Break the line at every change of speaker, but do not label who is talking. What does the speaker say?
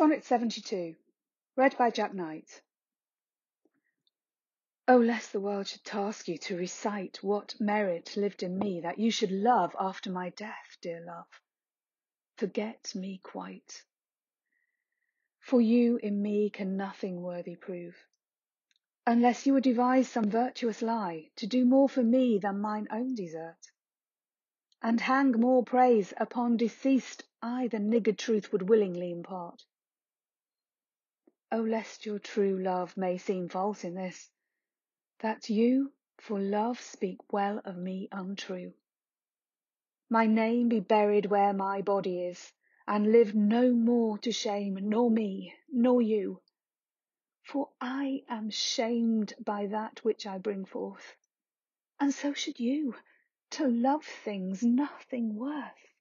Sonnet 72, read by Jack Knight. Oh, lest the world should task you to recite what merit lived in me that you should love after my death, dear love. Forget me quite. For you in me can nothing worthy prove, unless you would devise some virtuous lie to do more for me than mine own desert, and hang more praise upon deceased I than niggard truth would willingly impart. Oh, lest your true love may seem false in this, that you for love speak well of me untrue. My name be buried where my body is, and live no more to shame nor me, nor you. For I am shamed by that which I bring forth, and so should you, to love things nothing worth.